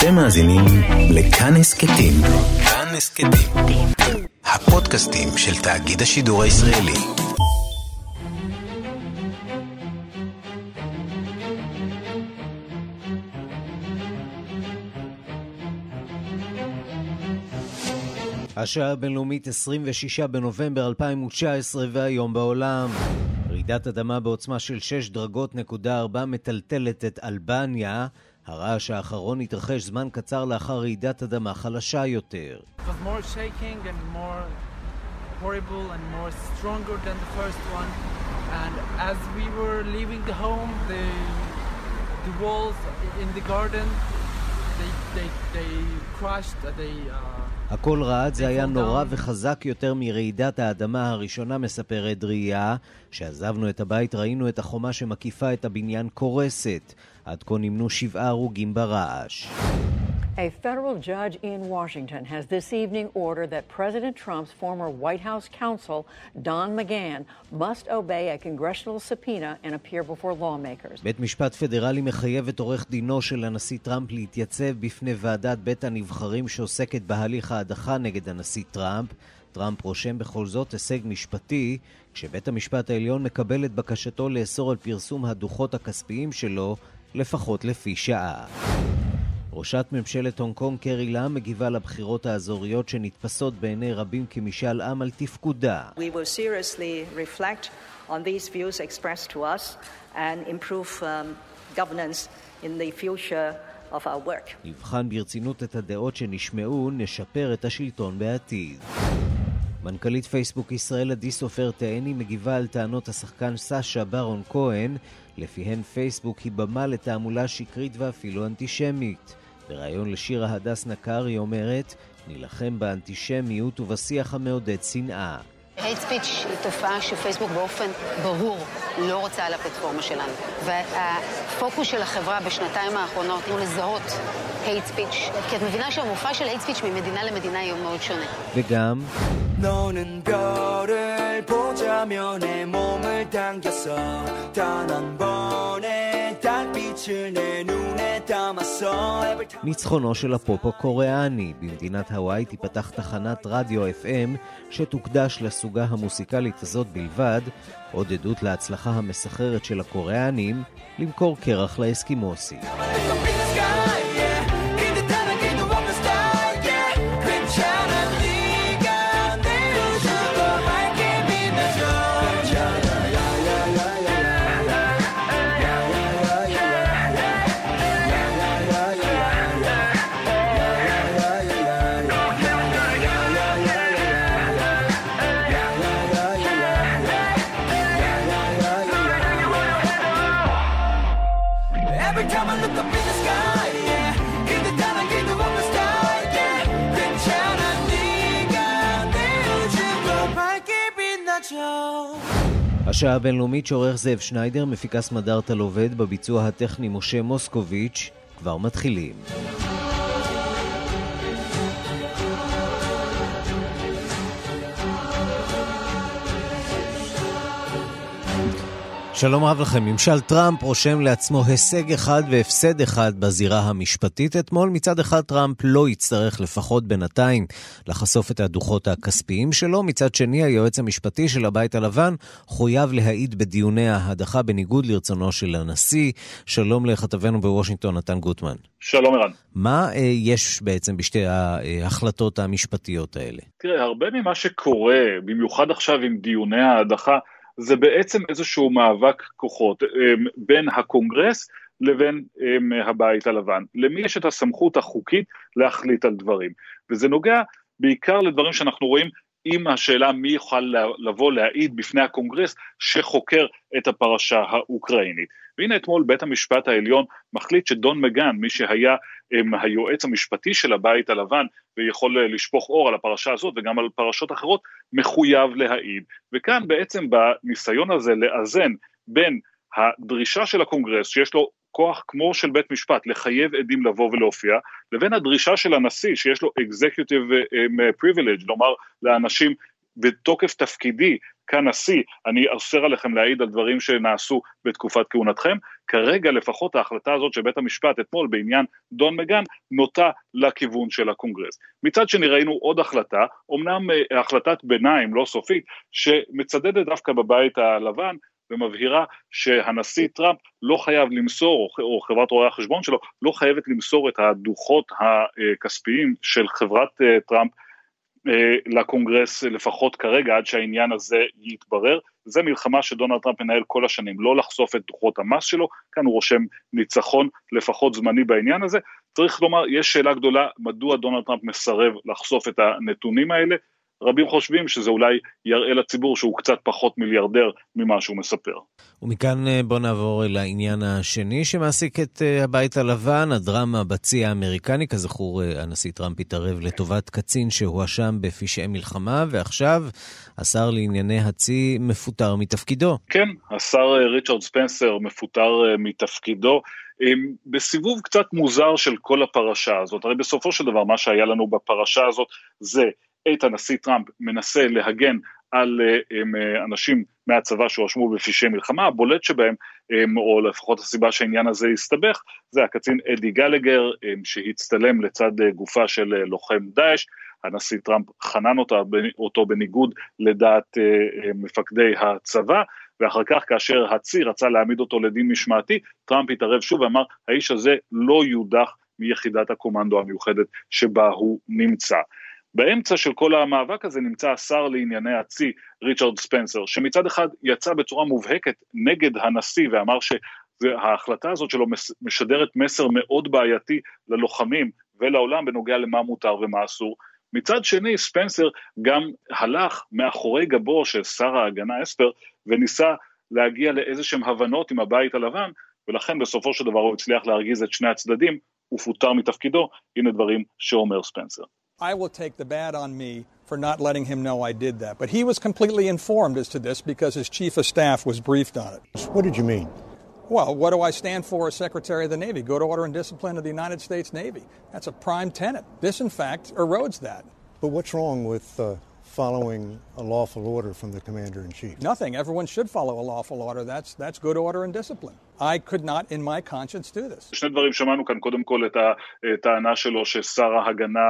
אתם מאזינים לכאן הסכתים. כאן הסכתים. הפודקאסטים של תאגיד השידור הישראלי. השעה הבינלאומית 26 בנובמבר 2019 והיום בעולם. רעידת אדמה בעוצמה של 6 דרגות נקודה 4 מטלטלת את אלבניה. הרעש האחרון התרחש זמן קצר לאחר רעידת אדמה חלשה יותר. the walls in the garden they they they crashed they uh, הכל רעד זה היה נורא וחזק יותר מרעידת האדמה הראשונה, מספרת דריה. כשעזבנו את הבית ראינו את החומה שמקיפה את הבניין קורסת. עד כה נמנו שבעה הרוגים ברעש. A federal judge in Washington has this evening ordered that President Trump's former White House counsel, Don McGahn, must obey a congressional subpoena and appear before lawmakers. בית משפט פדרלי מחייב את עורך דינו של הנשיא טראמפ להתייצב בפני ועדת בית הנבחרים שעוסקת בהליך ההדחה נגד הנשיא טראמפ. טראמפ רושם בכל זאת הישג משפטי, כשבית המשפט העליון מקבל את בקשתו לאסור על פרסום הדוחות הכספיים שלו, לפחות לפי שעה. ראשת ממשלת הונג קונג קרי לאם מגיבה לבחירות האזוריות שנתפסות בעיני רבים כמשאל עם על תפקודה. We will seriously reflect on these views expressed to us and improve um, governance in the future of our work. נבחן ברצינות את הדעות שנשמעו, נשפר את השלטון בעתיד. מנכ"לית פייסבוק ישראל עדי סופר תאני מגיבה על טענות השחקן סאשה ברון כהן, לפיהן פייסבוק היא במה לתעמולה שקרית ואפילו אנטישמית. בריאיון לשירה הדס נקר היא אומרת, נילחם באנטישמיות ובשיח המעודד שנאה. hate speech היא תופעה שפייסבוק באופן ברור לא רוצה על הפלטפורמה שלנו. והפוקוס של החברה בשנתיים האחרונות הוא לזהות hate speech, כי את מבינה שהמופע של hate speech ממדינה למדינה יהיה מאוד שונה. וגם... 너는 별을 보자며 내 몸을 당겼어 단한 번에 달빛을 내 눈에 담았어 ניצחונו של הפופ הקוריאני. במדינת הוואי תיפתח תחנת רדיו FM שתוקדש לסוגה המוסיקלית הזאת בלבד, עוד עדות להצלחה המסחררת של הקוריאנים למכור קרח לאסקימוסים. השעה הבינלאומית שעורך זאב שניידר, מפיקה סמדארטה לובד, בביצוע הטכני משה מוסקוביץ', כבר מתחילים. שלום רב לכם. ממשל טראמפ רושם לעצמו הישג אחד והפסד אחד בזירה המשפטית אתמול. מצד אחד טראמפ לא יצטרך לפחות בינתיים לחשוף את הדוחות הכספיים שלו. מצד שני, היועץ המשפטי של הבית הלבן חויב להעיד בדיוני ההדחה בניגוד לרצונו של הנשיא. שלום לכתבנו בוושינגטון, נתן גוטמן. שלום ערן. מה אה, יש בעצם בשתי ההחלטות המשפטיות האלה? תראה, הרבה ממה שקורה, במיוחד עכשיו עם דיוני ההדחה, זה בעצם איזשהו מאבק כוחות אמ, בין הקונגרס לבין אמ, הבית הלבן. למי יש את הסמכות החוקית להחליט על דברים? וזה נוגע בעיקר לדברים שאנחנו רואים עם השאלה מי יוכל לבוא להעיד בפני הקונגרס שחוקר את הפרשה האוקראינית. והנה אתמול בית המשפט העליון מחליט שדון מגן, מי שהיה הם, היועץ המשפטי של הבית הלבן ויכול לשפוך אור על הפרשה הזאת וגם על פרשות אחרות, מחויב להעיד. וכאן בעצם בניסיון הזה לאזן בין הדרישה של הקונגרס שיש לו כוח כמו של בית משפט לחייב עדים לבוא ולהופיע, לבין הדרישה של הנשיא שיש לו executive privilege, לומר לאנשים בתוקף תפקידי כנשיא, אני אוסר עליכם להעיד על דברים שנעשו בתקופת כהונתכם, כרגע לפחות ההחלטה הזאת של בית המשפט אתמול בעניין דון מגן נוטה לכיוון של הקונגרס. מצד שני ראינו עוד החלטה, אמנם אה, החלטת ביניים לא סופית, שמצדדת דווקא בבית הלבן ומבהירה שהנשיא טראמפ לא חייב למסור, או חברת רואי החשבון שלו, לא חייבת למסור את הדוחות הכספיים של חברת אה, טראמפ אה, לקונגרס לפחות כרגע עד שהעניין הזה יתברר. זה מלחמה שדונלד טראמפ מנהל כל השנים, לא לחשוף את דוחות המס שלו, כאן הוא רושם ניצחון לפחות זמני בעניין הזה. צריך לומר, יש שאלה גדולה מדוע דונלד טראמפ מסרב לחשוף את הנתונים האלה, רבים חושבים שזה אולי יראה לציבור שהוא קצת פחות מיליארדר ממה שהוא מספר. ומכאן אה, בוא נעבור לעניין השני שמעסיק את אה, הבית הלבן, הדרמה בצי האמריקני. כזכור, אה, הנשיא טראמפ התערב לטובת קצין שהואשם בפשעי מלחמה, ועכשיו השר לענייני הצי מפוטר מתפקידו. כן, השר ריצ'רד ספנסר מפוטר מתפקידו. בסיבוב קצת מוזר של כל הפרשה הזאת, הרי בסופו של דבר מה שהיה לנו בפרשה הזאת זה את הנשיא טראמפ מנסה להגן על אה, אנשים מהצבא שהואשמו בפשעי מלחמה, הבולט שבהם, או לפחות הסיבה שהעניין הזה הסתבך, זה הקצין אדי גלגר שהצטלם לצד אה, גופה של אה, לוחם דאעש, הנשיא טראמפ חנן אותה, אותו בניגוד לדעת מפקדי הצבא, ואחר כך כאשר הצי רצה להעמיד אותו לדין משמעתי, טראמפ התערב שוב ואמר, האיש הזה לא יודח מיחידת הקומנדו המיוחדת שבה הוא נמצא. באמצע של כל המאבק הזה נמצא השר לענייני הצי, ריצ'רד ספנסר, שמצד אחד יצא בצורה מובהקת נגד הנשיא ואמר שההחלטה הזאת שלו משדרת מסר מאוד בעייתי ללוחמים ולעולם בנוגע למה מותר ומה אסור. מצד שני, ספנסר גם הלך מאחורי גבו של שר ההגנה אספר וניסה להגיע לאיזה שהם הבנות עם הבית הלבן, ולכן בסופו של דבר הוא הצליח להרגיז את שני הצדדים, ופוטר מתפקידו, הנה דברים שאומר ספנסר. I will take the bad on me for not letting him know I did that. But he was completely informed as to this because his chief of staff was briefed on it. What did you mean? Well, what do I stand for as Secretary of the Navy? Good order and discipline of the United States Navy. That's a prime tenet. This, in fact, erodes that. But what's wrong with uh, following a lawful order from the commander in chief? Nothing. Everyone should follow a lawful order. That's, that's good order and discipline. I could not in my conscience do this. שני דברים שמענו כאן, קודם כל את הטענה שלו ששר ההגנה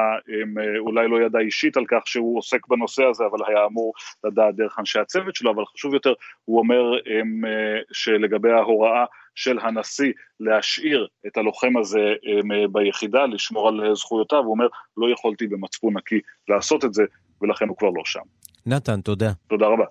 אולי לא ידע אישית על כך שהוא עוסק בנושא הזה, אבל היה אמור לדעת דרך אנשי הצוות שלו, אבל חשוב יותר, הוא אומר שלגבי ההוראה של הנשיא להשאיר את הלוחם הזה ביחידה, לשמור על זכויותיו, הוא אומר, לא יכולתי במצפון נקי לעשות את זה, ולכן הוא כבר לא שם. נתן, תודה. תודה רבה.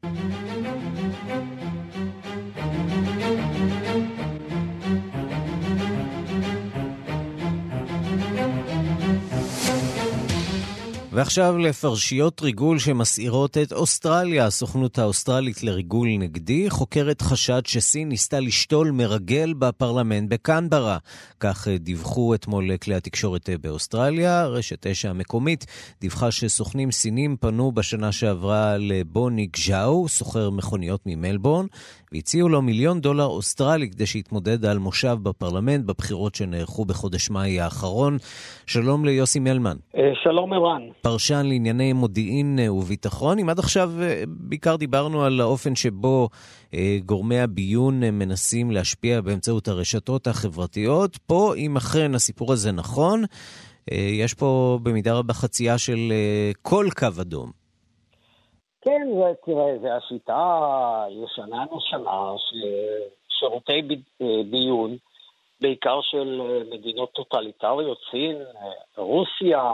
ועכשיו לפרשיות ריגול שמסעירות את אוסטרליה. הסוכנות האוסטרלית לריגול נגדי חוקרת חשד שסין ניסתה לשתול מרגל בפרלמנט בקנברה. כך דיווחו אתמול כלי התקשורת באוסטרליה. רשת אש המקומית דיווחה שסוכנים סינים פנו בשנה שעברה לבו ניק ז'או, סוחר מכוניות ממלבורן, והציעו לו מיליון דולר אוסטרלי כדי שיתמודד על מושב בפרלמנט בבחירות שנערכו בחודש מאי האחרון. שלום ליוסי מלמן. שלום ערן. פרשן לענייני מודיעין וביטחון. אם עד עכשיו בעיקר דיברנו על האופן שבו גורמי הביון מנסים להשפיע באמצעות הרשתות החברתיות, פה אם אכן הסיפור הזה נכון, יש פה במידה רבה חצייה של כל קו אדום. כן, תראה, זה השיטה הישנה נושנה ששירותי ביון, בעיקר של מדינות טוטליטריות, סין, רוסיה,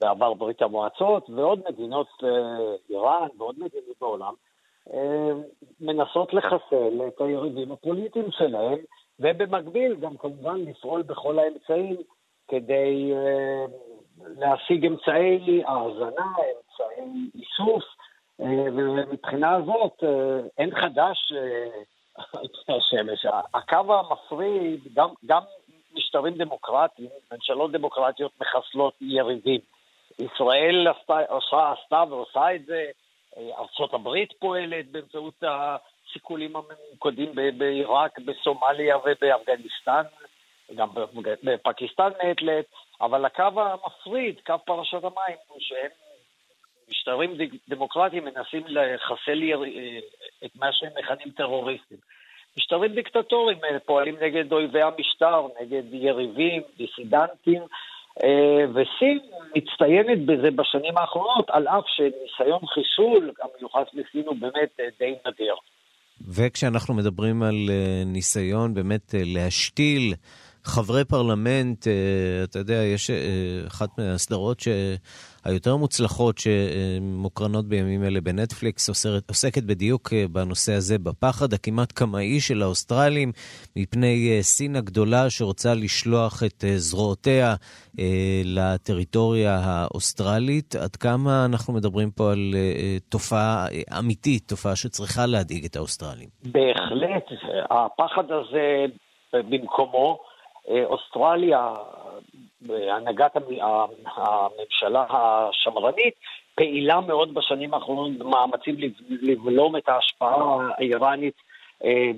בעבר ברית המועצות, ועוד מדינות, איראן ועוד מדינות בעולם, מנסות לחסל את היריבים הפוליטיים שלהם, ובמקביל גם כמובן לפעול בכל האמצעים כדי להשיג אמצעי האזנה, אמצעי איסוף, ומבחינה הזאת אין חדש על פני השמש. הקו המפריד, גם, גם משטרים דמוקרטיים, ממשלות דמוקרטיות מחסלות יריבים. ישראל עשתה, עושה, עשתה ועושה את זה, ארצות הברית פועלת באמצעות הסיכולים הממוקדים בעיראק, בסומליה ובאפגניסטן, גם בפקיסטן מעת לעת, אבל הקו המפריד, קו פרשת המים, הוא שהם משטרים דמוקרטיים מנסים לחסל את מה שהם מכנים טרוריסטים. משטרים דיקטטוריים פועלים נגד אויבי המשטר, נגד יריבים, דיסידנטים, וסין מצטיינת בזה בשנים האחרונות, על אף שניסיון חיסול המיוחס לסין הוא באמת די נדיר. וכשאנחנו מדברים על ניסיון באמת להשתיל חברי פרלמנט, אתה יודע, יש אחת מהסדרות היותר מוצלחות שמוקרנות בימים אלה בנטפליקס, עוסקת בדיוק בנושא הזה, בפחד הכמעט קמאי של האוסטרלים מפני סין הגדולה שרוצה לשלוח את זרועותיה לטריטוריה האוסטרלית. עד כמה אנחנו מדברים פה על תופעה אמיתית, תופעה שצריכה להדאיג את האוסטרלים? בהחלט, הפחד הזה במקומו. אוסטרליה, הנהגת הממשלה השמרנית, פעילה מאוד בשנים האחרונות במאמצים לבלום את ההשפעה האיראנית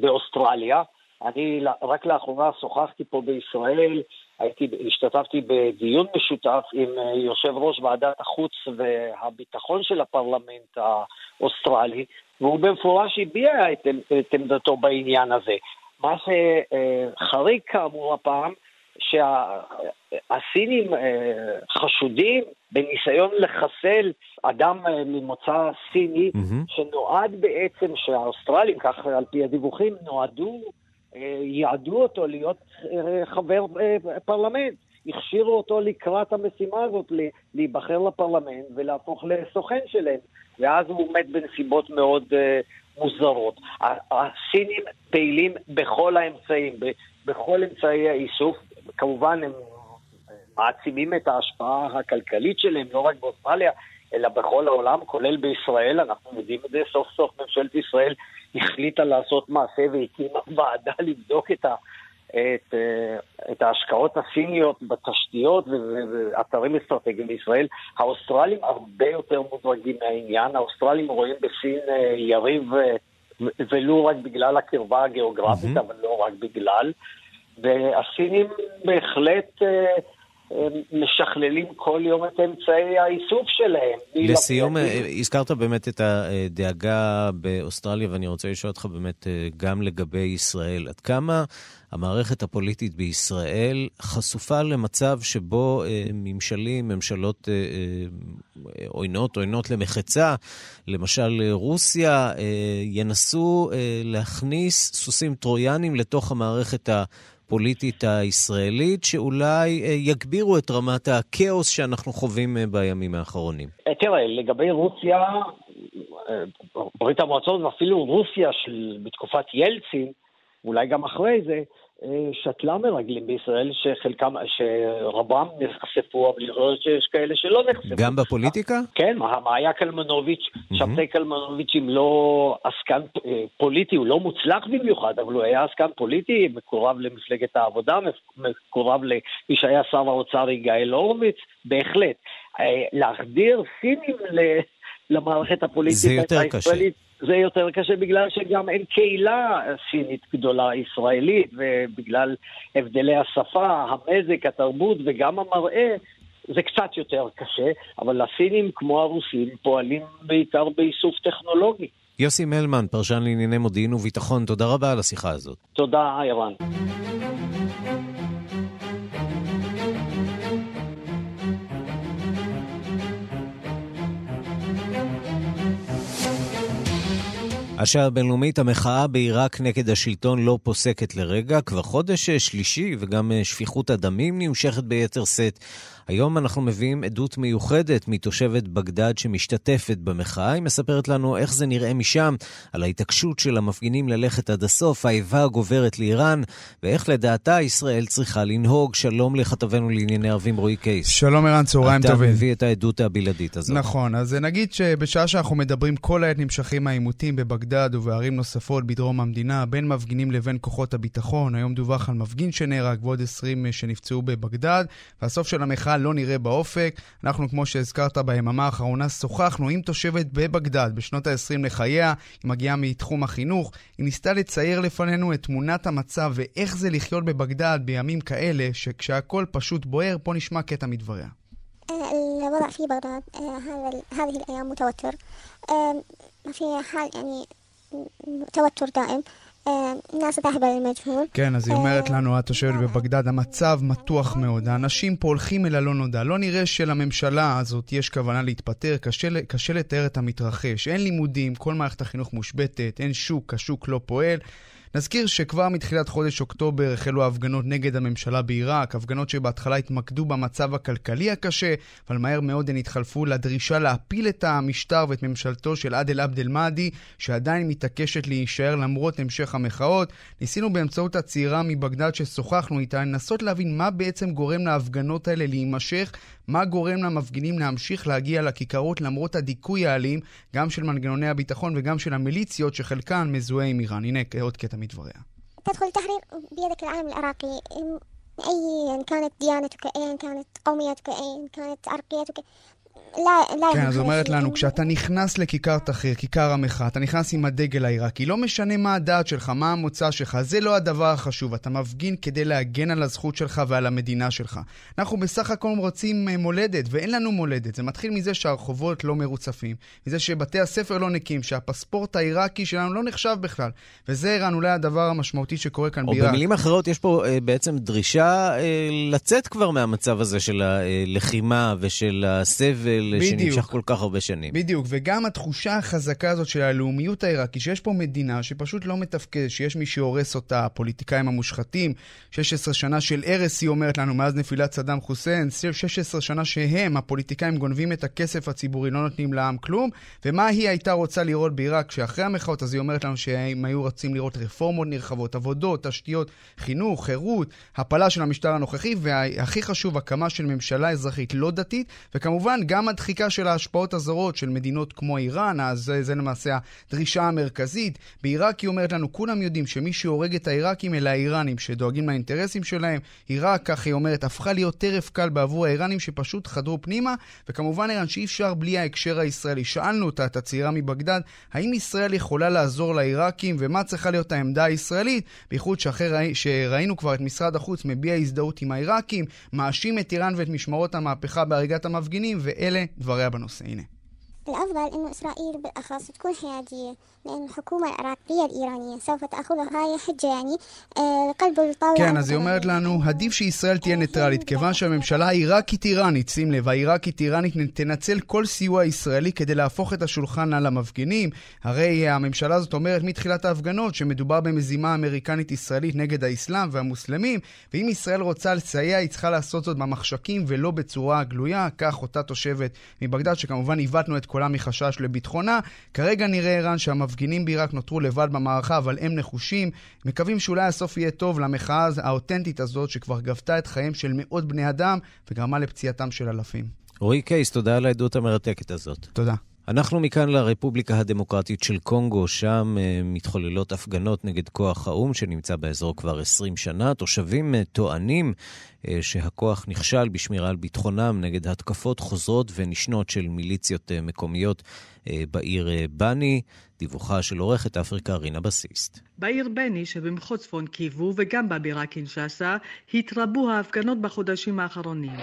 באוסטרליה. אני רק לאחרונה שוחחתי פה בישראל, הייתי, השתתפתי בדיון משותף עם יושב ראש ועדת החוץ והביטחון של הפרלמנט האוסטרלי, והוא במפורש הביע את, את עמדתו בעניין הזה. מה שחריג כאמור הפעם, שהסינים חשודים בניסיון לחסל אדם ממוצא סיני, mm-hmm. שנועד בעצם, שהאוסטרלים, כך על פי הדיווחים, נועדו, יעדו אותו להיות חבר פרלמנט. הכשירו אותו לקראת המשימה הזאת, להיבחר לפרלמנט ולהפוך לסוכן שלהם. ואז הוא מת בנסיבות מאוד מוזרות. הסינים פעילים בכל האמצעים, בכל אמצעי האיסוף. כמובן, הם מעצימים את ההשפעה הכלכלית שלהם, לא רק באוסטרליה, אלא בכל העולם, כולל בישראל. אנחנו יודעים את זה, סוף סוף ממשלת ישראל החליטה לעשות מעשה והקימה ועדה לבדוק את ה... את, את ההשקעות הסיניות בתשתיות ואתרים אסטרטגיים בישראל. האוסטרלים הרבה יותר מודרגים מהעניין, האוסטרלים רואים בסין יריב ולו רק בגלל הקרבה הגיאוגרפית, mm-hmm. אבל לא רק בגלל. והסינים בהחלט משכללים כל יום את אמצעי האיסוף שלהם. לסיום, הזכרת באמת את הדאגה באוסטרליה, ואני רוצה לשאול אותך באמת גם לגבי ישראל. עד כמה המערכת הפוליטית בישראל חשופה למצב שבו ממשלים, ממשלות עוינות, עוינות למחצה, למשל רוסיה, ינסו להכניס סוסים טרויאנים לתוך המערכת ה... הפוליטית הישראלית, שאולי יגבירו את רמת הכאוס שאנחנו חווים בימים האחרונים? תראה, לגבי רוסיה, ברית המועצות ואפילו רוסיה של, בתקופת ילצין, אולי גם אחרי זה, שתלה מרגלים בישראל שחלקם, שרובם נחשפו, אבל יכול להיות שיש כאלה שלא נחשפו. גם בפוליטיקה? כן, מאיה קלמנוביץ', שבתאי קלמנוביץ', אם לא עסקן פוליטי, הוא לא מוצלח במיוחד, אבל הוא היה עסקן פוליטי, מקורב למפלגת העבודה, מקורב למי שהיה שר האוצר יגאל הורוביץ, בהחלט. להחדיר סינים למערכת הפוליטית הישראלית. זה יותר קשה בגלל שגם אין קהילה סינית גדולה ישראלית, ובגלל הבדלי השפה, המזג, התרבות וגם המראה, זה קצת יותר קשה, אבל הסינים, כמו הרוסים, פועלים בעיקר באיסוף טכנולוגי. יוסי מלמן, פרשן לענייני מודיעין וביטחון, תודה רבה על השיחה הזאת. תודה, ערן. השעה הבינלאומית, המחאה בעיראק נגד השלטון לא פוסקת לרגע. כבר חודש שלישי וגם שפיכות הדמים נמשכת ביתר שאת. היום אנחנו מביאים עדות מיוחדת מתושבת בגדד שמשתתפת במחאה. היא מספרת לנו איך זה נראה משם, על ההתעקשות של המפגינים ללכת עד הסוף, האיבה הגוברת לאיראן, ואיך לדעתה ישראל צריכה לנהוג. שלום לכתבנו לענייני ערבים רועי קייס. שלום ערן, צהריים טובים. אתה מביא את העדות הבלעדית הזאת. נכון, אז נגיד שבשעה שאנחנו מדברים, כל העת נמשכים העימותים בבגדד ובערים נוספות בדרום המדינה, בין מפגינים לבין כוחות הביטחון. היום דווח על מפגין שנהרג ועוד 20 שנפצעו בבגדד, והסוף של המחאה לא נראה באופק. אנחנו, כמו שהזכרת ביממה האחרונה, שוחחנו עם תושבת בבגדד בשנות ה-20 לחייה, היא מגיעה מתחום החינוך. היא ניסתה לצייר לפנינו את תמונת המצב ואיך זה לחיות בבגדד בימים כאלה, שכשהכול פשוט בוער, פה נשמע קטע מדבריה. الوضع في بغداد هذه الأيام متوتر ما في حال يعني توتر دائم נעשה תחת למג'הול. כן, אז היא אומרת לנו, את יושבת בבגדד, המצב מתוח מאוד, האנשים פה הולכים אל הלא נודע. לא נראה שלממשלה הזאת יש כוונה להתפטר, קשה, קשה לתאר את המתרחש. אין לימודים, כל מערכת החינוך מושבתת, אין שוק, השוק לא פועל. נזכיר שכבר מתחילת חודש אוקטובר החלו ההפגנות נגד הממשלה בעיראק, הפגנות שבהתחלה התמקדו במצב הכלכלי הקשה, אבל מהר מאוד הן התחלפו לדרישה להפיל את המשטר ואת ממשלתו של עדל עבד אל-מאדי, שעדיין מתעקשת להישאר למרות המשך המחאות. ניסינו באמצעות הצעירה מבגדד ששוחחנו איתה לנסות להבין מה בעצם גורם להפגנות האלה להימשך, מה גורם למפגינים להמשיך להגיע לכיכרות למרות הדיכוי האלים, גם של מנגנוני הביטחון וגם של המיליציות, שחלקן מזוהה עם איראן. הנה עוד קטע تلميذ تدخل التحرير بيدك العالم العراقي. أيا كانت ديانتك أيا كانت قوميتك أيا كانت عرقيتك לא, לא כן, אז אומרת לנו, כשאתה נכנס לכיכר תחריר, כיכר המחאה, אתה נכנס עם הדגל העיראקי, לא משנה מה הדעת שלך, מה המוצא שלך, זה לא הדבר החשוב. אתה מפגין כדי להגן על הזכות שלך ועל המדינה שלך. אנחנו בסך הכל רוצים אה, מולדת, ואין לנו מולדת. זה מתחיל מזה שהרחובות לא מרוצפים, מזה שבתי הספר לא נקים, שהפספורט העיראקי שלנו לא נחשב בכלל. וזה, ערן, אולי הדבר המשמעותי שקורה כאן בעיראק. או במילים אחרות, יש פה אה, בעצם דרישה אה, לצאת כבר מהמצב הזה של הלחימה ושל הסבל. בדיוק. שנמשך כל כך הרבה שנים. בדיוק, וגם התחושה החזקה הזאת של הלאומיות העיראקית, שיש פה מדינה שפשוט לא מתפקדת, שיש מי שהורס אותה, הפוליטיקאים המושחתים, 16 שנה של הרס, היא אומרת לנו, מאז נפילת סדאם חוסיין, 16 שנה שהם, הפוליטיקאים, גונבים את הכסף הציבורי, לא נותנים לעם כלום, ומה היא הייתה רוצה לראות בעיראק, שאחרי המחאות, אז היא אומרת לנו שהם היו רוצים לראות רפורמות נרחבות, עבודות, תשתיות, חינוך, חירות, הפלה של המשטר הנוכחי, והכי חשוב, הקמה של ממשלה אזרחית לא דתית, וכמובן גם הדחיקה של ההשפעות הזרות של מדינות כמו איראן, אז זה, למעשה הדרישה המרכזית. בעיראק היא אומרת לנו, כולם יודעים שמי שהורג את העיראקים אלה האיראנים שדואגים לאינטרסים שלהם. עיראק, כך היא אומרת, הפכה להיות טרף קל בעבור האיראנים שפשוט חדרו פנימה, וכמובן איראן שאי אפשר בלי ההקשר הישראלי. שאלנו אותה, את הצעירה מבגדד, האם ישראל יכולה לעזור לעיראקים ומה צריכה להיות העמדה הישראלית, בייחוד שאחרי שראינו כבר את משרד החוץ מביע הזדהות עם העיראקים, מאשים את איראן ואת משמרות המהפכה בהריגת המפגינים, ואלה דבריה בנושא. הנה. الأفضل أن إسرائيل بالأخص تكون حيادية لأن الحكومة العراقية الإيرانية سوف تأخذها هاي حجة يعني قلب الطاولة כן, אז היא אומרת לנו, עדיף שישראל תהיה ניטרלית, כיוון שהממשלה העיראקית-איראנית, שים לב, העיראקית-איראנית תנצל כל סיוע ישראלי כדי להפוך את השולחן על המפגינים. הרי הממשלה הזאת אומרת מתחילת ההפגנות שמדובר במזימה אמריקנית-ישראלית נגד האסלאם והמוסלמים, ואם ישראל רוצה לסייע, היא צריכה לעשות זאת במחשכים ולא בצורה גלויה. כך אותה תושבת מבגדד, שכמובן עיוותנו את קולה מחשש לביטחונה. כרגע נראה ערן שהמפגינים בעיראק נותרו לבד במערכה, אבל הם נחושים. מקווים שאולי הסוף יהיה טוב למחאה האותנטית הזאת, שכבר גבתה את חייהם של מאות בני אדם וגרמה לפציעתם של אלפים. רועי קייס, תודה על העדות המרתקת הזאת. תודה. אנחנו מכאן לרפובליקה הדמוקרטית של קונגו, שם uh, מתחוללות הפגנות נגד כוח האו"ם שנמצא באזור כבר 20 שנה. תושבים uh, טוענים uh, שהכוח נכשל בשמירה על ביטחונם נגד התקפות חוזרות ונשנות של מיליציות מקומיות בעיר בני. דיווחה של עורכת אפריקה רינה בסיסט. בעיר בני שבמחוז צפון קיבו וגם בבירה קינשאסה התרבו ההפגנות בחודשים האחרונים.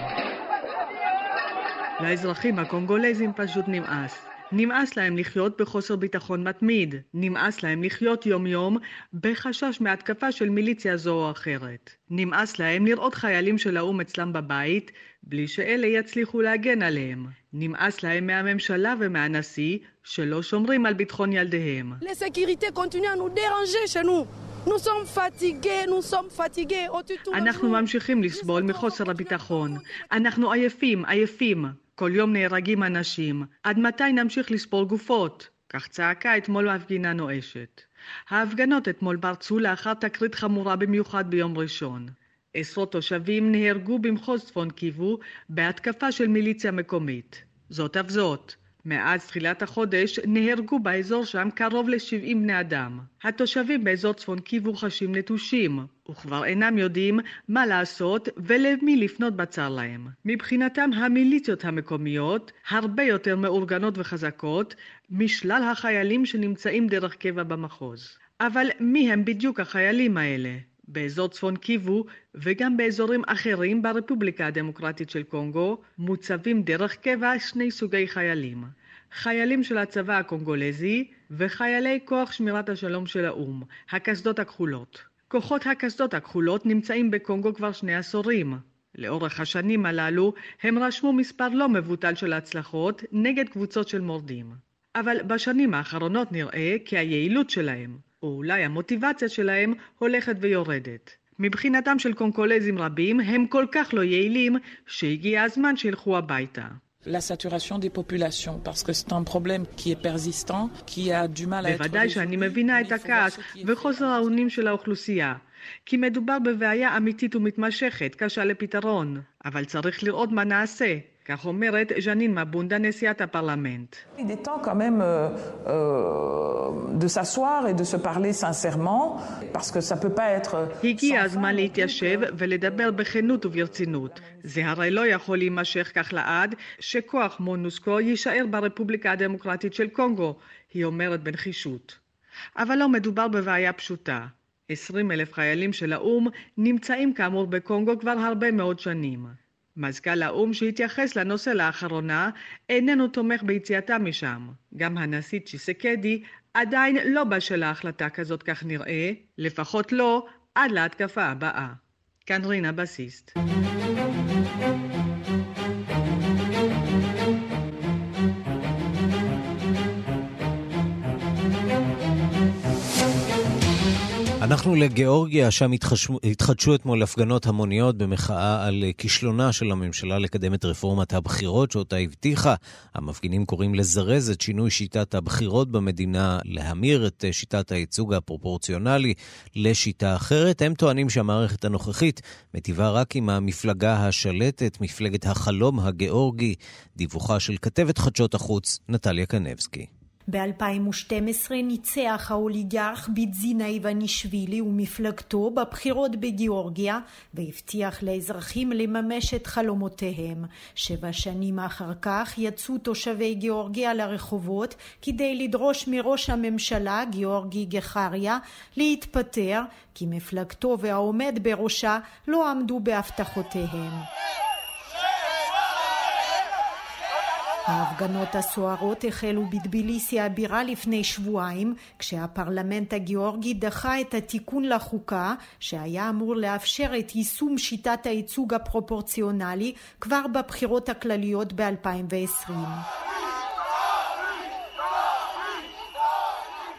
לאזרחים הקונגולזים פשוט נמאס. נמאס להם לחיות בחוסר ביטחון מתמיד, נמאס להם לחיות יום-יום בחשש מהתקפה של מיליציה זו או אחרת. נמאס להם לראות חיילים של האו"ם אצלם בבית, בלי שאלה יצליחו להגן עליהם. נמאס להם מהממשלה ומהנשיא, שלא שומרים על ביטחון ילדיהם. אנחנו ממשיכים לסבול מחוסר הביטחון. אנחנו עייפים, עייפים. כל יום נהרגים אנשים. עד מתי נמשיך לספור גופות? כך צעקה אתמול מפגינה נואשת. ההפגנות אתמול פרצו לאחר תקרית חמורה במיוחד ביום ראשון. עשרות תושבים נהרגו במחוז צפון קיבו בהתקפה של מיליציה מקומית. זאת אף זאת, מאז תחילת החודש נהרגו באזור שם קרוב ל-70 בני אדם. התושבים באזור צפון קיבו חשים נטושים, וכבר אינם יודעים מה לעשות ולמי לפנות בצר להם. מבחינתם המיליציות המקומיות הרבה יותר מאורגנות וחזקות משלל החיילים שנמצאים דרך קבע במחוז. אבל מי הם בדיוק החיילים האלה? באזור צפון קיבו וגם באזורים אחרים ברפובליקה הדמוקרטית של קונגו מוצבים דרך קבע שני סוגי חיילים. חיילים של הצבא הקונגולזי וחיילי כוח שמירת השלום של האו"ם, הקסדות הכחולות. כוחות הקסדות הכחולות נמצאים בקונגו כבר שני עשורים. לאורך השנים הללו הם רשמו מספר לא מבוטל של הצלחות נגד קבוצות של מורדים. אבל בשנים האחרונות נראה כי היעילות שלהם, או אולי המוטיבציה שלהם, הולכת ויורדת. מבחינתם של קונקולזים רבים הם כל כך לא יעילים שהגיע הזמן שילכו הביתה. La saturation des populations, parce que c'est un problème qui est persistant, qui a du mal à être... בוודאי שאני מבינה את הכעס וחוסר האונים של האוכלוסייה, כי מדובר בבעיה אמיתית ומתמשכת, קשה לפתרון, אבל צריך לראות מה נעשה. כך אומרת ז'נין מבונדה, נשיאת הפרלמנט. Il est temps quand même euh, de s'asseoir et de se parler sincèrement, parce que ça peut pas être... הגיע הזמן להתיישב ולדבר בכנות וברצינות. זה הרי לא יכול להימשך כך לעד, שכוח מונוסקו יישאר ברפובליקה הדמוקרטית של קונגו, היא אומרת בנחישות. אבל לא מדובר בבעיה פשוטה. 20 אלף חיילים של האו"ם נמצאים כאמור בקונגו כבר הרבה מאוד שנים. מזכ"ל האו"ם שהתייחס לנושא לאחרונה איננו תומך ביציאתם משם. גם הנשיא צ'יסקדי עדיין לא בשל ההחלטה כזאת כך נראה, לפחות לא עד להתקפה הבאה. כאן רינה בסיסט. אנחנו לגיאורגיה, שם התחשו, התחדשו אתמול הפגנות המוניות במחאה על כישלונה של הממשלה לקדם את רפורמת הבחירות שאותה הבטיחה. המפגינים קוראים לזרז את שינוי שיטת הבחירות במדינה, להמיר את שיטת הייצוג הפרופורציונלי לשיטה אחרת. הם טוענים שהמערכת הנוכחית מטיבה רק עם המפלגה השלטת, מפלגת החלום הגיאורגי. דיווחה של כתבת חדשות החוץ, נטליה קנבסקי. ב-2012 ניצח האוליגרך ביטזינה איוונישווילי ומפלגתו בבחירות בגיאורגיה והבטיח לאזרחים לממש את חלומותיהם. שבע שנים אחר כך יצאו תושבי גיאורגיה לרחובות כדי לדרוש מראש הממשלה גיאורגי גחריה להתפטר כי מפלגתו והעומד בראשה לא עמדו בהבטחותיהם. ההפגנות הסוערות החלו בטביליסי הבירה לפני שבועיים, כשהפרלמנט הגיאורגי דחה את התיקון לחוקה, שהיה אמור לאפשר את יישום שיטת הייצוג הפרופורציונלי כבר בבחירות הכלליות ב-2020.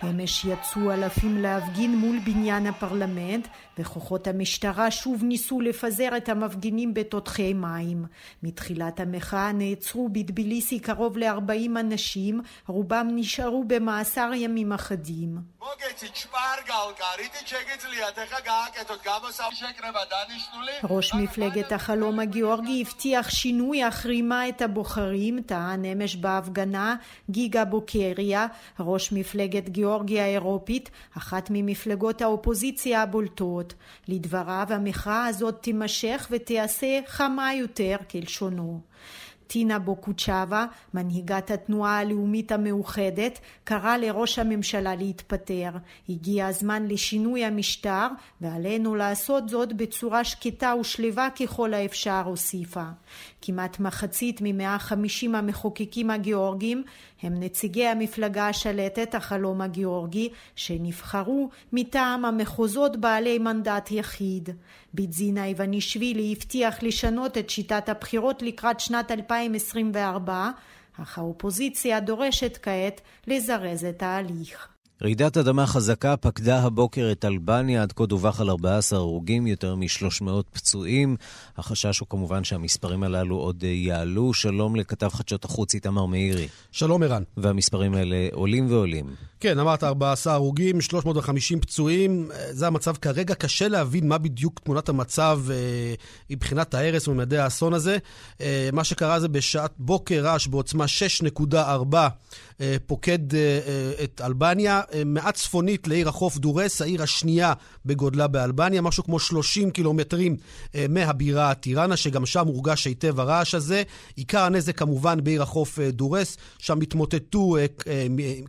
אמש יצאו אלפים להפגין מול בניין הפרלמנט וכוחות המשטרה שוב ניסו לפזר את המפגינים בתותחי מים. מתחילת המחאה נעצרו בטביליסי קרוב ל-40 אנשים, רובם נשארו במאסר ימים אחדים. ראש מפלגת החלום הגיאורגי הבטיח שינוי אך רימה את הבוחרים, טען אמש בהפגנה גיגה בוקריה, ראש מפלגת גיאורגיה האירופית, אחת ממפלגות האופוזיציה הבולטות. לדבריו המחאה הזאת תימשך ותיעשה חמה יותר כלשונו. טינה בוקוצ'אבה, מנהיגת התנועה הלאומית המאוחדת, קרא לראש הממשלה להתפטר. הגיע הזמן לשינוי המשטר, ועלינו לעשות זאת בצורה שקטה ושלווה ככל האפשר, הוסיפה. כמעט מחצית מ-150 המחוקקים הגיאורגים הם נציגי המפלגה השלטת החלום הגיאורגי שנבחרו מטעם המחוזות בעלי מנדט יחיד. ביטזינה איוונישווילי הבטיח לשנות את שיטת הבחירות לקראת שנת 2024 אך האופוזיציה דורשת כעת לזרז את ההליך. רעידת אדמה חזקה פקדה הבוקר את אלבניה, עד כה דווח על 14 הרוגים, יותר מ-300 פצועים. החשש הוא כמובן שהמספרים הללו עוד יעלו. שלום לכתב חדשות החוץ איתמר מאירי. שלום ערן. והמספרים האלה עולים ועולים. כן, אמרת 14 הרוגים, 350 פצועים. זה המצב כרגע. קשה להבין מה בדיוק תמונת המצב אה, מבחינת ההרס וממדי האסון הזה. אה, מה שקרה זה בשעת בוקר רעש בעוצמה 6.4 אה, פוקד אה, אה, את אלבניה. מעט צפונית לעיר החוף דורס, העיר השנייה בגודלה באלבניה, משהו כמו 30 קילומטרים מהבירה טיראנה, שגם שם הורגש היטב הרעש הזה. עיקר הנזק כמובן בעיר החוף דורס, שם התמוטטו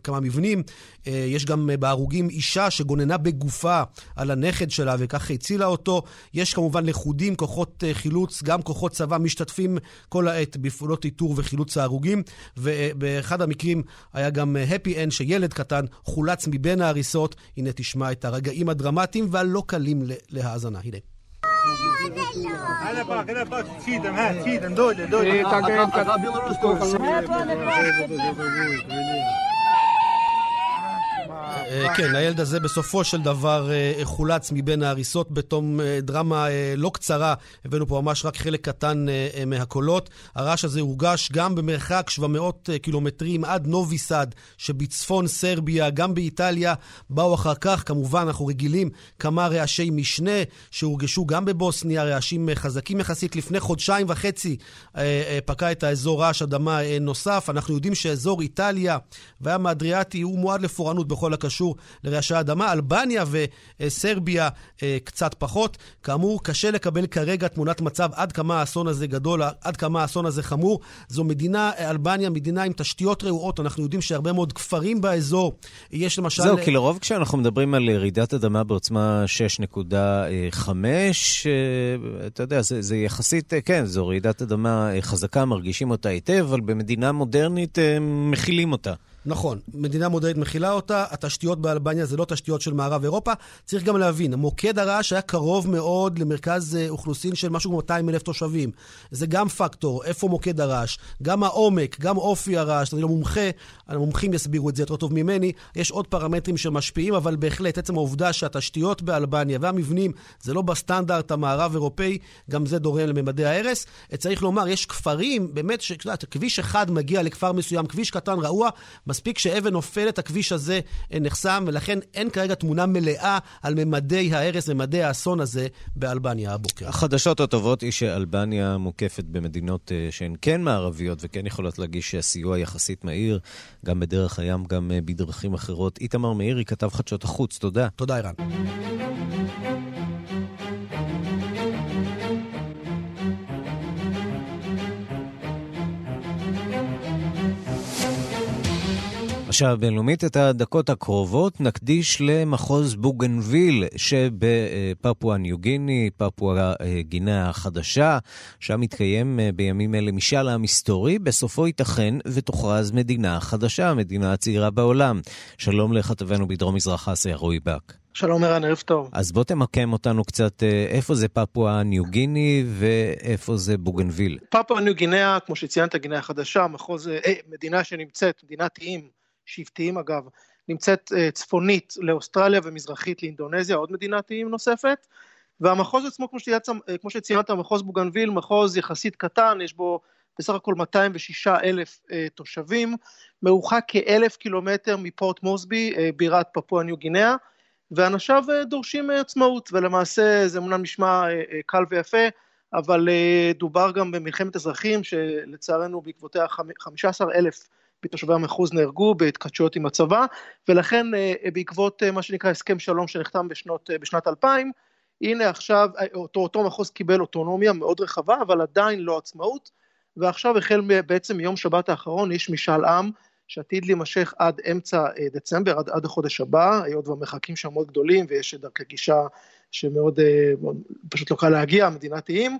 כמה מבנים. יש גם בהרוגים אישה שגוננה בגופה על הנכד שלה וכך הצילה אותו. יש כמובן לכודים, כוחות חילוץ, גם כוחות צבא משתתפים כל העת בפעולות איתור וחילוץ ההרוגים. ובאחד המקרים היה גם happy end שילד קטן חולץ מבין ההריסות. הנה תשמע את הרגעים הדרמטיים והלא קלים להאזנה. הנה. אה, כן, הילד הזה בסופו של דבר אה, חולץ מבין ההריסות בתום אה, דרמה לא קצרה. הבאנו פה ממש רק חלק קטן מהקולות. הרעש הזה הורגש גם במרחק 700 קילומטרים עד נוביסד שבצפון סרביה, גם באיטליה. באו אחר כך, כמובן, אנחנו רגילים, כמה רעשי משנה שהורגשו גם בבוסניה, רעשים חזקים יחסית. לפני חודשיים וחצי פקע את האזור רעש אדמה נוסף. אנחנו יודעים שאזור איטליה והים האדריאטי הוא מועד לפורענות בכל הקשור. שקשור לרעשי האדמה. אלבניה וסרביה אה, קצת פחות. כאמור, קשה לקבל כרגע תמונת מצב עד כמה האסון הזה גדול, עד כמה האסון הזה חמור. זו מדינה, אה, אלבניה, מדינה עם תשתיות רעועות. אנחנו יודעים שהרבה מאוד כפרים באזור. יש למשל... זהו, כי לרוב כשאנחנו מדברים על רעידת אדמה בעוצמה 6.5, אה, אתה יודע, זה, זה יחסית, כן, זו רעידת אדמה חזקה, מרגישים אותה היטב, אבל במדינה מודרנית מכילים אותה. נכון, מדינה מודרנית מכילה אותה, התשתיות באלבניה זה לא תשתיות של מערב אירופה. צריך גם להבין, מוקד הרעש היה קרוב מאוד למרכז אה, אוכלוסין של משהו כמו 200 אלף תושבים. זה גם פקטור, איפה מוקד הרעש, גם העומק, גם אופי הרעש. אני לא מומחה, המומחים יסבירו את זה יותר טוב ממני. יש עוד פרמטרים שמשפיעים, אבל בהחלט, עצם העובדה שהתשתיות באלבניה והמבנים זה לא בסטנדרט המערב אירופאי, גם זה דורם לממדי ההרס. צריך לומר, יש כפרים, באמת, שכביש כביש אחד מגיע לכפר מסוים, כביש קטן רעוע, מספיק שאבן נופלת, הכביש הזה אה, נחסם, ולכן אין כרגע תמונה מלאה על ממדי ההרס, ממדי האסון הזה באלבניה הבוקר. החדשות הטובות היא שאלבניה מוקפת במדינות אה, שהן כן מערביות וכן יכולות להגיש סיוע יחסית מהיר, גם בדרך הים, גם אה, בדרכים אחרות. איתמר מאירי, כתב חדשות החוץ, תודה. תודה, ערן. השעה הבינלאומית, את הדקות הקרובות נקדיש למחוז בוגנביל שבפפואה ניו גיני, פפואה גינה החדשה, שם מתקיים אה, בימים אלה משאל עם היסטורי, בסופו ייתכן ותוכרז מדינה חדשה, המדינה הצעירה בעולם. שלום לכתבנו בדרום מזרח אסיה, רועי בק. שלום ערן, ערב טוב. אז בוא תמקם אותנו קצת, אה, איפה זה פפואה ניו גיני ואיפה זה בוגנביל? פפואה ניו גינאה, כמו שציינת, גינאה החדשה, מחוז, אה, מדינה שנמצאת, מדינת איים שבטיים אגב, נמצאת uh, צפונית לאוסטרליה ומזרחית לאינדונזיה, עוד מדינת איים נוספת, והמחוז עצמו, כמו שציינת, אה, כמו שציינת, מחוז בוגנביל, מחוז יחסית קטן, יש בו בסך הכל 206 אלף uh, תושבים, מרוחק כאלף קילומטר מפורט מוסבי, uh, בירת פפואה ניו גינאה, ואנשיו uh, דורשים uh, עצמאות, ולמעשה זה אמנם נשמע uh, uh, קל ויפה, אבל uh, דובר גם במלחמת אזרחים, שלצערנו בעקבותיה 15 אלף מתושבי המחוז נהרגו בהתכתשויות עם הצבא, ולכן אה, בעקבות אה, מה שנקרא הסכם שלום שנחתם בשנות, אה, בשנת 2000, הנה עכשיו אותו, אותו מחוז קיבל אוטונומיה מאוד רחבה, אבל עדיין לא עצמאות, ועכשיו החל בעצם מיום שבת האחרון יש משאל עם שעתיד להימשך עד אמצע דצמבר, עד, עד החודש הבא, היות והמרחקים שם מאוד גדולים ויש דרכי גישה שמאוד פשוט לא קל להגיע, מדינת איים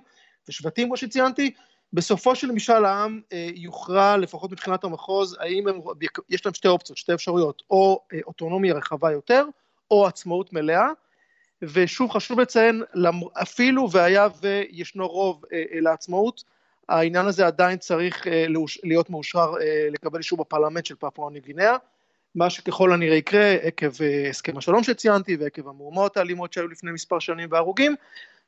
ושבטים כמו שציינתי, בסופו של משאל העם אה, יוכרע, לפחות מבחינת המחוז, האם הם, יש להם שתי אופציות, שתי אפשרויות, או אה, אוטונומיה רחבה יותר, או עצמאות מלאה, ושוב חשוב לציין, אפילו והיה וישנו רוב אה, לעצמאות, העניין הזה עדיין צריך להיות מאושרר, לקבל אישור בפרלמנט של פפואה ניו גינאה, מה שככל הנראה יקרה עקב הסכם השלום שציינתי ועקב המהומות האלימות שהיו לפני מספר שנים והרוגים,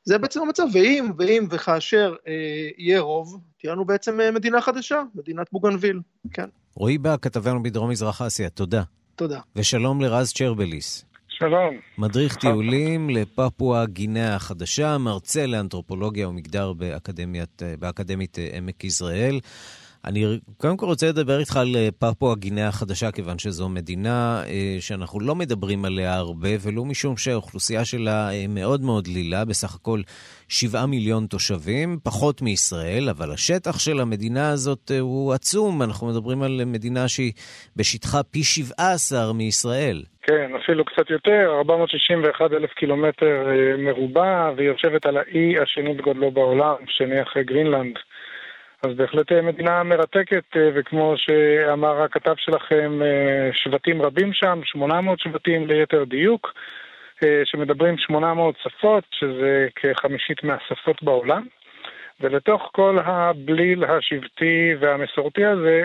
זה בעצם המצב, ואם, ואם וכאשר אה, יהיה רוב, תהיה לנו בעצם אה, מדינה חדשה, מדינת בוגנביל, כן. רועי בא, כתבנו בדרום מזרח אסיה, תודה. תודה. ושלום לרז צ'רבליס. שלום. מדריך טיולים לפפואה גינאה החדשה, מרצה לאנתרופולוגיה ומגדר באקדמית, אה, באקדמית אה, עמק יזרעאל. אני קודם כל רוצה לדבר איתך על אה, פפואה גינאה החדשה, כיוון שזו מדינה אה, שאנחנו לא מדברים עליה הרבה, ולו משום שהאוכלוסייה שלה אה, מאוד מאוד דלילה, בסך הכל שבעה מיליון תושבים, פחות מישראל, אבל השטח של המדינה הזאת הוא עצום. אנחנו מדברים על מדינה שהיא בשטחה פי 17 מישראל. כן, אפילו קצת יותר, 461 אלף קילומטר מרובע, והיא יושבת על האי השני בגודלו בעולם, שני אחרי גרינלנד. אז בהחלט אה, מדינה מרתקת, אה, וכמו שאמר הכתב שלכם, אה, שבטים רבים שם, 800 שבטים ליתר דיוק, שמדברים 800 שפות, שזה כחמישית מהשפות בעולם. ולתוך כל הבליל השבטי והמסורתי הזה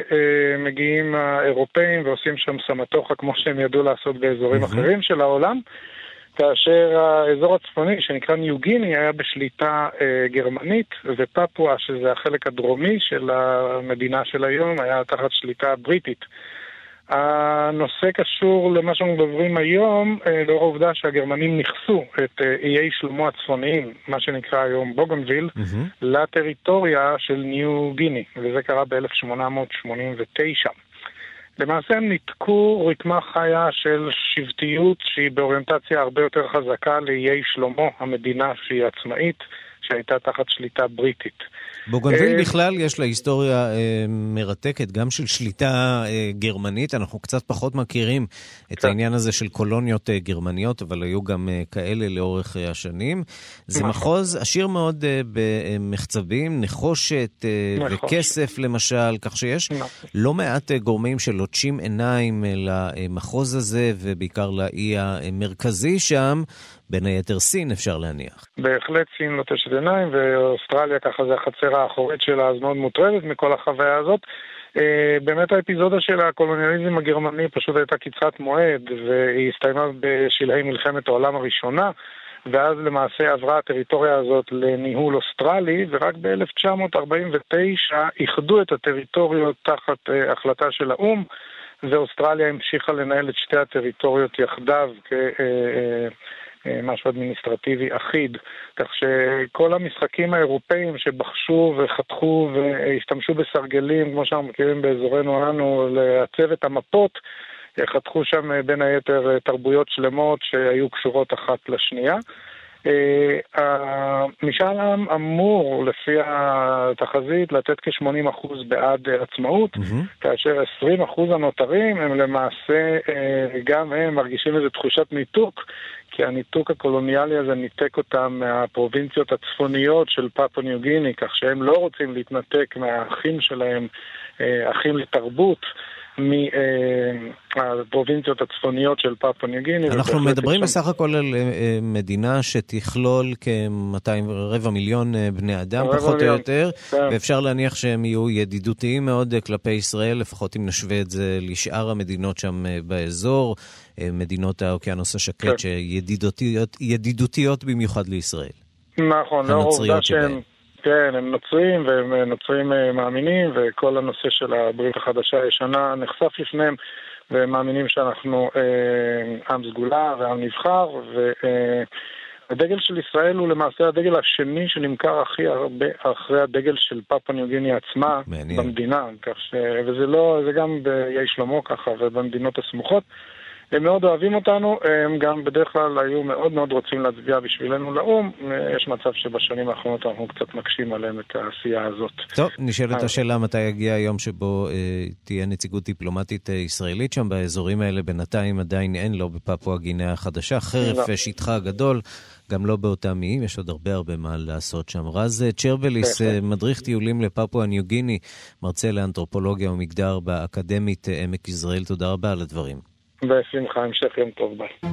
מגיעים האירופאים ועושים שם סמטוחה כמו שהם ידעו לעשות באזורים mm-hmm. אחרים של העולם. כאשר האזור הצפוני, שנקרא ניו גיני, היה בשליטה אה, גרמנית, ופפואה, שזה החלק הדרומי של המדינה של היום, היה תחת שליטה בריטית. הנושא קשור למה שאנחנו מדברים היום, אה, לאור העובדה שהגרמנים נכסו את אה, איי שלמה הצפוניים, מה שנקרא היום בוגנביל, mm-hmm. לטריטוריה של ניו גיני, וזה קרה ב-1889. למעשה הם ניתקו רקמה חיה של שבטיות שהיא באוריינטציה הרבה יותר חזקה לאיי שלמה, המדינה שהיא עצמאית, שהייתה תחת שליטה בריטית. בוגנביל אה, בכלל יש לה היסטוריה אה, מרתקת, גם של שליטה אה, גרמנית. אנחנו קצת פחות מכירים את כן. העניין הזה של קולוניות גרמניות, אבל היו גם כאלה לאורך השנים. זה. מחוז עשיר מאוד במחצבים, נחושת וכסף למשל, כך שיש נכון. לא מעט גורמים שלוטשים עיניים למחוז הזה, ובעיקר לאי המרכזי שם. בין היתר סין, אפשר להניח. בהחלט סין לוטשת עיניים, ואוסטרליה ככה זה החצר האחורית שלה, אז מאוד מוטרדת מכל החוויה הזאת. Uh, באמת האפיזודה של הקולוניאליזם הגרמני פשוט הייתה קצרת מועד, והיא הסתיימה בשלהי מלחמת העולם הראשונה. ואז למעשה עברה הטריטוריה הזאת לניהול אוסטרלי, ורק ב-1949 איחדו את הטריטוריות תחת uh, החלטה של האו"ם, ואוסטרליה המשיכה לנהל את שתי הטריטוריות יחדיו כ... Uh, אה, משהו אדמיניסטרטיבי אחיד, כך שכל המשחקים האירופאים שבחשו וחתכו והשתמשו בסרגלים, כמו שאנחנו מכירים באזורנו אנו, לעצב את המפות, חתכו שם אה, בין היתר אה, תרבויות שלמות שהיו קשורות אחת לשנייה. משאל העם אמור, לפי התחזית, לתת כ-80% בעד עצמאות, mm-hmm. כאשר 20% הנותרים הם למעשה, גם הם מרגישים איזו תחושת ניתוק, כי הניתוק הקולוניאלי הזה ניתק אותם מהפרובינציות הצפוניות של פאפו ניו גיני, כך שהם לא רוצים להתנתק מהאחים שלהם, אה, אחים לתרבות. מהפרובינציות הצפוניות של פאפו ניו גיני. אנחנו מדברים בסך הכל על אה, מדינה שתכלול כ-200 רבע מיליון אה, בני אדם, פחות מיליון. או יותר, כן. ואפשר להניח שהם יהיו ידידותיים מאוד כלפי ישראל, לפחות אם נשווה את זה לשאר המדינות שם באזור. מדינות האוקיינוס השקט כן. שידידותיות במיוחד לישראל. נכון, לאור העובדה שהם... כן, הם נוצרים והם נוצרים אה, מאמינים וכל הנושא של הברית החדשה הישנה נחשף לפניהם והם מאמינים שאנחנו אה, עם סגולה ועם נבחר והדגל אה, של ישראל הוא למעשה הדגל השני שנמכר הכי הרבה אחרי הדגל של פאפה ניו גיני עצמה מעניין. במדינה, כך ש... וזה לא, זה גם באיי שלמה ככה ובמדינות הסמוכות. הם מאוד אוהבים אותנו, הם גם בדרך כלל היו מאוד מאוד רוצים להצביע בשבילנו לאו"ם. יש מצב שבשנים האחרונות אנחנו קצת מקשים עליהם את העשייה הזאת. טוב, נשאלת השאלה מתי יגיע היום שבו אה, תהיה נציגות דיפלומטית אה, ישראלית שם באזורים האלה. בינתיים עדיין אין לו בפפואה גינאה החדשה, חרף לא. שטחה הגדול. גם לא באותם איים, יש עוד הרבה הרבה מה לעשות שם. רז צ'רבליס, אה, מדריך טיולים לפפואה ניו גיני, מרצה לאנתרופולוגיה ומגדר באקדמית אה, עמק יזרעאל, תודה רבה על הדברים. בשמחה, המשך יום טוב, ביי.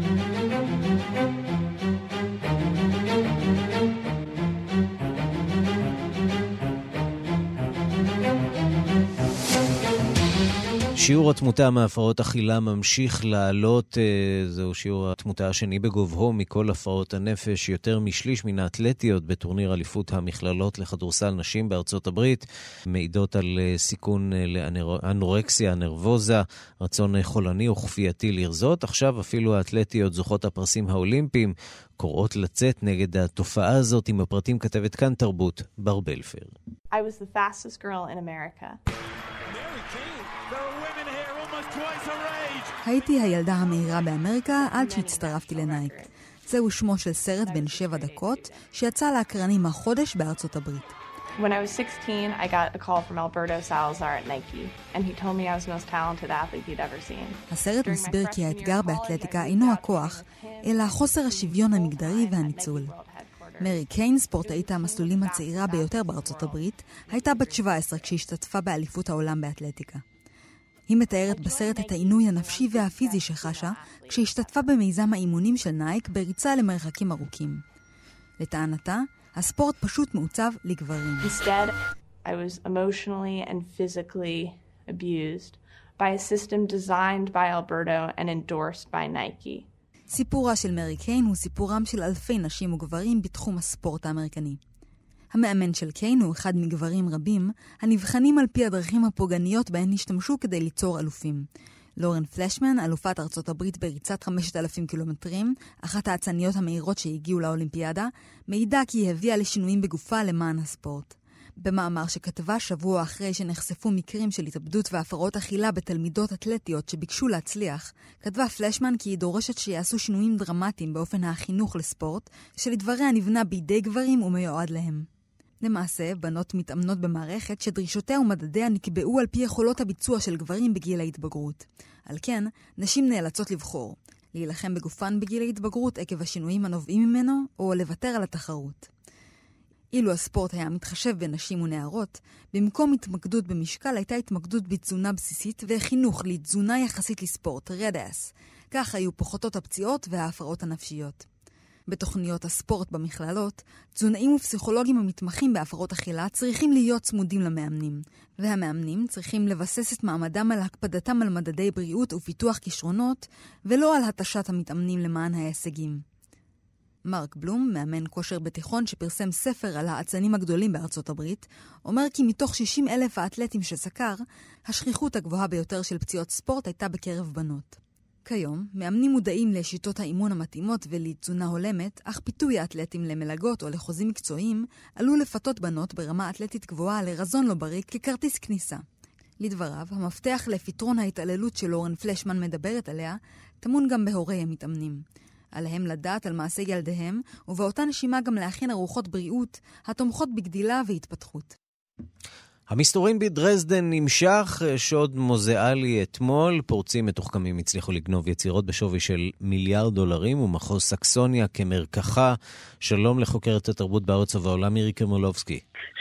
שיעור התמותה מהפרעות אכילה ממשיך לעלות, אה, זהו שיעור התמותה השני בגובהו מכל הפרעות הנפש. יותר משליש מן האתלטיות בטורניר אליפות המכללות לכדורסל נשים בארצות הברית מעידות על אה, סיכון אה, לאנורקסיה, נרבוזה, רצון חולני וכפייתי לרזות. עכשיו אפילו האתלטיות זוכות הפרסים האולימפיים קוראות לצאת נגד התופעה הזאת. עם הפרטים כתבת כאן תרבות, בר בלפר. I was the. הייתי הילדה המהירה באמריקה עד שהצטרפתי לנייק. זהו שמו של סרט בן שבע דקות, שיצא לאקרנים החודש בארצות הברית. When I was 16, I got a call from Alberto Salazar at Nike, and he told me I was the most talented athlete he'd ever seen. הסרט מסביר כי האתגר באתלטיקה אינו הכוח, אלא חוסר השוויון המגדרי והניצול. מרי קיין, ספורטאית המסלולים הצעירה ביותר בארצות הברית, הייתה בת 17 כשהשתתפה באליפות העולם באתלטיקה. היא מתארת בסרט את העינוי הנפשי והפיזי שחשה כשהשתתפה במיזם האימונים של נייק בריצה למרחקים ארוכים. לטענתה, הספורט פשוט מעוצב לגברים. Instead, I was emotionally and physically abused by a system designed by Alberto and endorsed by Nike. סיפורה של מרי קיין הוא סיפורם של אלפי נשים וגברים בתחום הספורט האמריקני. המאמן של קיין הוא אחד מגברים רבים הנבחנים על פי הדרכים הפוגעניות בהן השתמשו כדי ליצור אלופים. לורן פלשמן, אלופת ארצות הברית בריצת 5,000 קילומטרים, אחת האצניות המהירות שהגיעו לאולימפיאדה, מעידה כי היא הביאה לשינויים בגופה למען הספורט. במאמר שכתבה שבוע אחרי שנחשפו מקרים של התאבדות והפרעות אכילה בתלמידות אתלטיות שביקשו להצליח, כתבה פלשמן כי היא דורשת שיעשו שינויים דרמטיים באופן החינוך לספורט, שלדבריה נבנה בידי גברים ומיועד להם. למעשה, בנות מתאמנות במערכת שדרישותיה ומדדיה נקבעו על פי יכולות הביצוע של גברים בגיל ההתבגרות. על כן, נשים נאלצות לבחור, להילחם בגופן בגיל ההתבגרות עקב השינויים הנובעים ממנו, או לוותר על התחרות. אילו הספורט היה מתחשב בנשים ונערות, במקום התמקדות במשקל הייתה התמקדות בתזונה בסיסית וחינוך לתזונה יחסית לספורט, רד אס. כך היו פוחתות הפציעות וההפרעות הנפשיות. בתוכניות הספורט במכללות, תזונאים ופסיכולוגים המתמחים בהפרעות אכילה צריכים להיות צמודים למאמנים, והמאמנים צריכים לבסס את מעמדם על הקפדתם על מדדי בריאות ופיתוח כישרונות, ולא על התשת המתאמנים למען ההישגים. מרק בלום, מאמן כושר בתיכון שפרסם ספר על האצנים הגדולים בארצות הברית, אומר כי מתוך 60 אלף האתלטים שסקר, השכיחות הגבוהה ביותר של פציעות ספורט הייתה בקרב בנות. כיום, מאמנים מודעים לשיטות האימון המתאימות ולתזונה הולמת, אך פיתוי האתלטים למלגות או לחוזים מקצועיים עלול לפתות בנות ברמה אתלטית גבוהה לרזון לא בריא ככרטיס כניסה. לדבריו, המפתח לפתרון ההתעללות שלורן פלשמן מדברת עליה, טמון גם בהורי המתאמנים. עליהם לדעת על מעשי ילדיהם, ובאותה נשימה גם להכין ארוחות בריאות התומכות בגדילה והתפתחות. המסתורין בדרזדן נמשך, שוד מוזיאלי אתמול, פורצים מתוחכמים הצליחו לגנוב יצירות בשווי של מיליארד דולרים, ומחוז סקסוניה כמרקחה. שלום לחוקרת התרבות בארץ ובעולם מירי קרמולובסקי.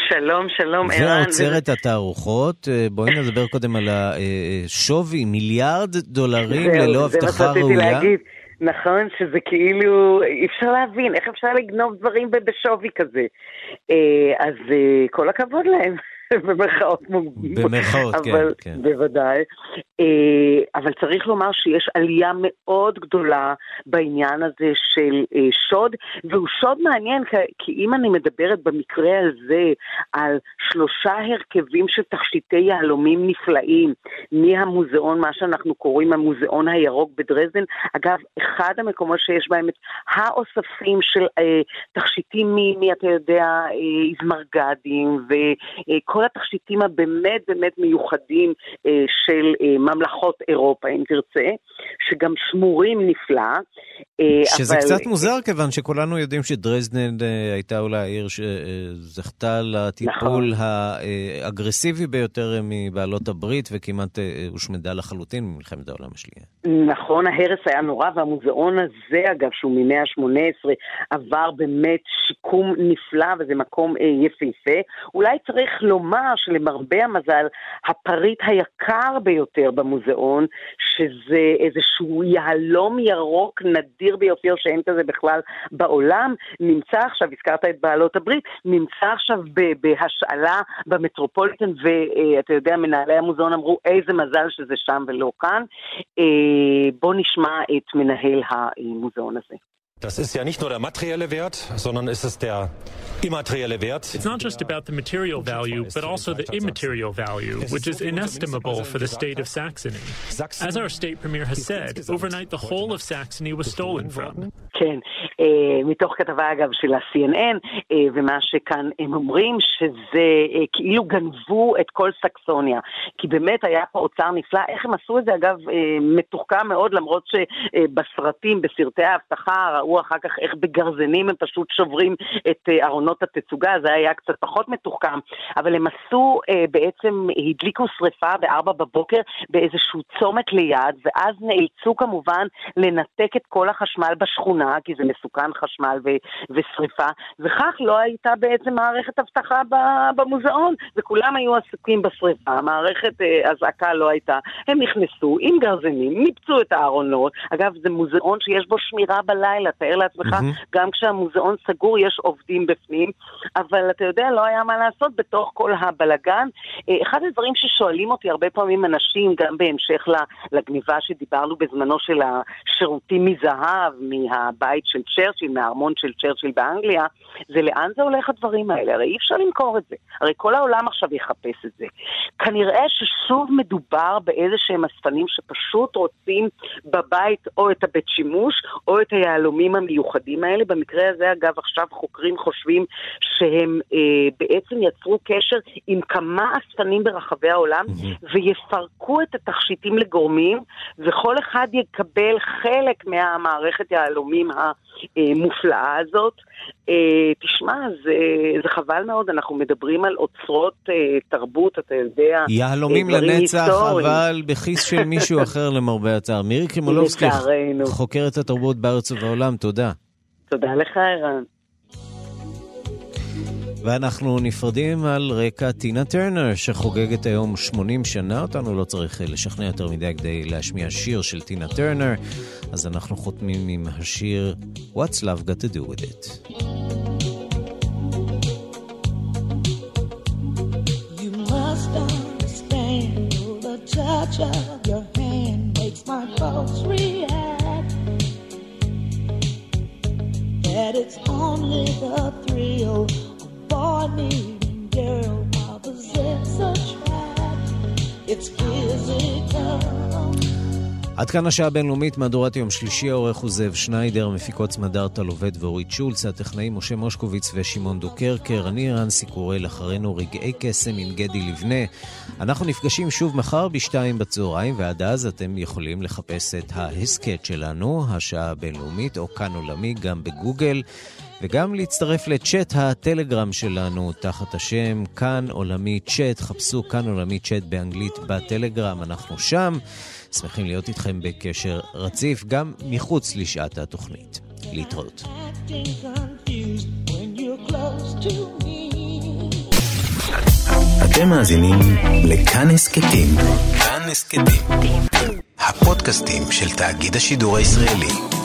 שלום, שלום, ערן. ועוצרת התערוכות, בואי נדבר קודם על השווי, מיליארד דולרים ללא הבטחה ראויה. להגיד. נכון, שזה כאילו, אי אפשר להבין, איך אפשר לגנוב דברים בשווי כזה. אז כל הכבוד להם. במרכאות מוגבלות. במרכאות, כן, אבל, כן. בוודאי. אבל צריך לומר שיש עלייה מאוד גדולה בעניין הזה של שוד, והוא שוד מעניין, כי אם אני מדברת במקרה הזה על שלושה הרכבים של תכשיטי יהלומים נפלאים, מהמוזיאון, מה שאנחנו קוראים המוזיאון הירוק בדרזדן, אגב, אחד המקומות שיש בהם את האוספים של תכשיטים מי, אתה יודע, איזמרגדים, וכל כל התכשיטים הבאמת באמת מיוחדים אה, של אה, ממלכות אירופה, אם תרצה, שגם שמורים נפלא. אה, שזה אבל... קצת מוזר, כיוון שכולנו יודעים שדרזדן אה, הייתה אולי העיר שזכתה לטיפול נכון. האגרסיבי ביותר מבעלות הברית, וכמעט אה, הושמדה לחלוטין במלחמת העולם השנייה. נכון, ההרס היה נורא, והמוזיאון הזה, אגב, שהוא ממאה ה-18, עבר באמת שיקום נפלא, וזה מקום אה, יפהפה. אולי צריך לומר... לומר שלמרבה המזל, הפריט היקר ביותר במוזיאון, שזה איזשהו יהלום ירוק נדיר ביותר שאין כזה בכלל בעולם, נמצא עכשיו, הזכרת את בעלות הברית, נמצא עכשיו בהשאלה במטרופוליטן, ואתה יודע, מנהלי המוזיאון אמרו, איזה מזל שזה שם ולא כאן. אה, בוא נשמע את מנהל המוזיאון הזה. Das ist ja nicht nur der materielle Wert, sondern es ist der immaterielle Wert. It's not just about the material value, but also the immaterial value, which is inestimable for the state of Saxony. As our state premier has said, overnight the whole of Saxony was stolen from. כן, אה, מתוך כתבה אגב של ה-CNN, אה, ומה שכאן הם אומרים שזה אה, כאילו גנבו את כל סקסוניה, כי באמת היה פה אוצר נפלא, איך הם עשו את זה אגב אה, מתוחכם מאוד, למרות שבסרטים, בסרטי האבטחה, ראו אחר כך איך בגרזנים הם פשוט שוברים את אה, ארונות התצוגה, זה היה קצת פחות מתוחכם, אבל הם עשו, אה, בעצם הדליקו שריפה בארבע בבוקר באיזשהו צומת ליד, ואז נאלצו כמובן לנתק את כל החשמל בשכונה, כי זה מסוכן חשמל ו- ושריפה, וכך לא הייתה בעצם מערכת אבטחה במוזיאון, וכולם היו עסוקים בשריפה, המערכת אה, אזעקה לא הייתה. הם נכנסו עם גרזנים, ניפצו את הארונות, אגב זה מוזיאון שיש בו שמירה בלילה, תאר לעצמך, mm-hmm. גם כשהמוזיאון סגור יש עובדים בפנים, אבל אתה יודע, לא היה מה לעשות בתוך כל הבלגן. אה, אחד הדברים ששואלים אותי הרבה פעמים אנשים, גם בהמשך לגניבה שדיברנו בזמנו של השירותים מזהב, מהבית של צ'רצ'יל, מהארמון של צ'רצ'יל באנגליה, זה לאן זה הולך הדברים האלה? הרי אי אפשר למכור את זה. הרי כל העולם עכשיו יחפש את זה. כנראה ששוב מדובר באיזה שהם אספנים שפשוט רוצים בבית או את הבית שימוש או את היהלומים המיוחדים האלה. במקרה הזה, אגב, עכשיו חוקרים חושבים שהם אה, בעצם יצרו קשר עם כמה אספנים ברחבי העולם mm-hmm. ויפרקו את התכשיטים לגורמים, וכל אחד יקבל חלק מהמערכת יהלומים המופלאה הזאת. אה, תשמע, זה, זה חבל מאוד, אנחנו מדברים על אוצרות אה, תרבות, אתה יודע, יהלומים לנצח, היסטוריים. אבל בכיס של מישהו אחר למרבה הצער. מירי קרימולובסקי, חוקרת התרבות בארץ ובעולם, תודה. תודה לך, ערן. ואנחנו נפרדים על רקע טינה טרנר, שחוגגת היום 80 שנה. אותנו לא צריך לשכנע יותר מדי כדי להשמיע שיר של טינה טרנר, אז אנחנו חותמים עם השיר What's Love Got to Do With It. touch of your hand makes my pulse react. That it's only the thrill me. עד כאן השעה הבינלאומית, מהדורת יום שלישי, העורך הוא זאב שניידר, המפיקות סמדארטה לובד ואורית שולץ, הטכנאים משה מושקוביץ ושמעון דוקרקר, אני רנסי קורל, אחרינו רגעי קסם עם גדי לבנה. אנחנו נפגשים שוב מחר בשתיים בצהריים, ועד אז אתם יכולים לחפש את ההסכת שלנו, השעה הבינלאומית, או כאן עולמי, גם בגוגל. וגם להצטרף לצ'אט הטלגרם שלנו תחת השם כאן עולמי צ'אט, חפשו כאן עולמי צ'אט באנגלית בטלגרם, אנחנו שם. שמחים להיות איתכם בקשר רציף גם מחוץ לשעת התוכנית. להתראות. אתם מאזינים לכאן הסכתים. כאן הסכתים. הפודקאסטים של תאגיד השידור הישראלי.